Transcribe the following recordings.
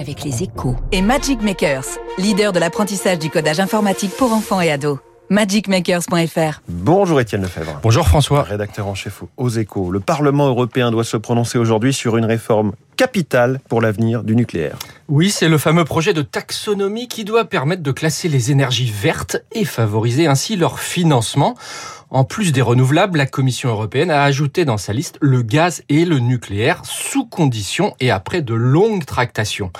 avec les échos. Et Magic Makers, leader de l'apprentissage du codage informatique pour enfants et ados. magicmakers.fr. Bonjour Étienne Lefebvre. Bonjour François. Rédacteur en chef aux échos. Le Parlement européen doit se prononcer aujourd'hui sur une réforme capitale pour l'avenir du nucléaire. Oui, c'est le fameux projet de taxonomie qui doit permettre de classer les énergies vertes et favoriser ainsi leur financement. En plus des renouvelables, la Commission européenne a ajouté dans sa liste le gaz et le nucléaire sous condition et après de longues tractations.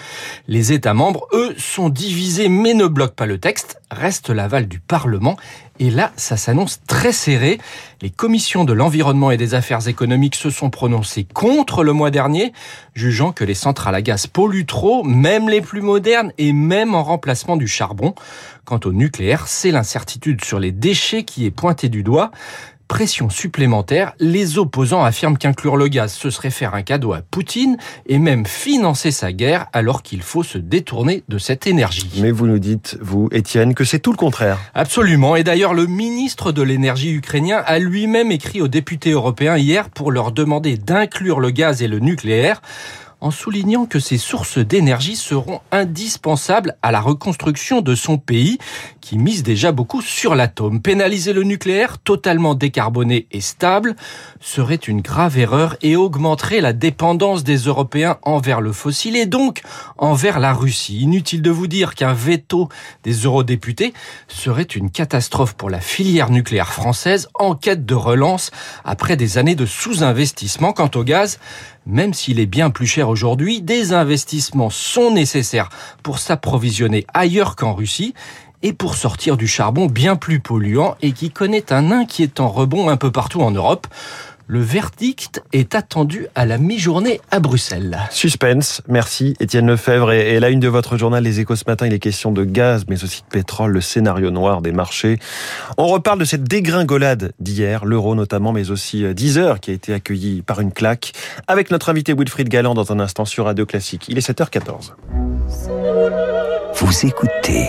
Les États membres, eux, sont divisés mais ne bloquent pas le texte. Reste l'aval du Parlement et là, ça s'annonce très serré. Les commissions de l'environnement et des affaires économiques se sont prononcées contre le mois dernier, jugeant que les centrales à gaz polluent trop, même les plus modernes et même en remplacement du charbon. Quant au nucléaire, c'est l'incertitude sur les déchets qui est pointée du doigt pression supplémentaire, les opposants affirment qu'inclure le gaz, ce serait faire un cadeau à Poutine et même financer sa guerre alors qu'il faut se détourner de cette énergie. Mais vous nous dites, vous, Étienne, que c'est tout le contraire. Absolument. Et d'ailleurs, le ministre de l'énergie ukrainien a lui-même écrit aux députés européens hier pour leur demander d'inclure le gaz et le nucléaire en soulignant que ces sources d'énergie seront indispensables à la reconstruction de son pays, qui mise déjà beaucoup sur l'atome. Pénaliser le nucléaire, totalement décarboné et stable, serait une grave erreur et augmenterait la dépendance des Européens envers le fossile et donc envers la Russie. Inutile de vous dire qu'un veto des eurodéputés serait une catastrophe pour la filière nucléaire française en quête de relance après des années de sous-investissement. Quant au gaz, même s'il est bien plus cher aujourd'hui, des investissements sont nécessaires pour s'approvisionner ailleurs qu'en Russie et pour sortir du charbon bien plus polluant et qui connaît un inquiétant rebond un peu partout en Europe. Le verdict est attendu à la mi-journée à Bruxelles. Suspense, merci Étienne Lefebvre. Et, la une de votre journal Les Échos ce matin, il est question de gaz, mais aussi de pétrole, le scénario noir des marchés. On reparle de cette dégringolade d'hier, l'euro notamment, mais aussi euh, Deezer qui a été accueilli par une claque, avec notre invité Wilfried Galland dans un instant sur Radio Classique. Il est 7h14. Vous écoutez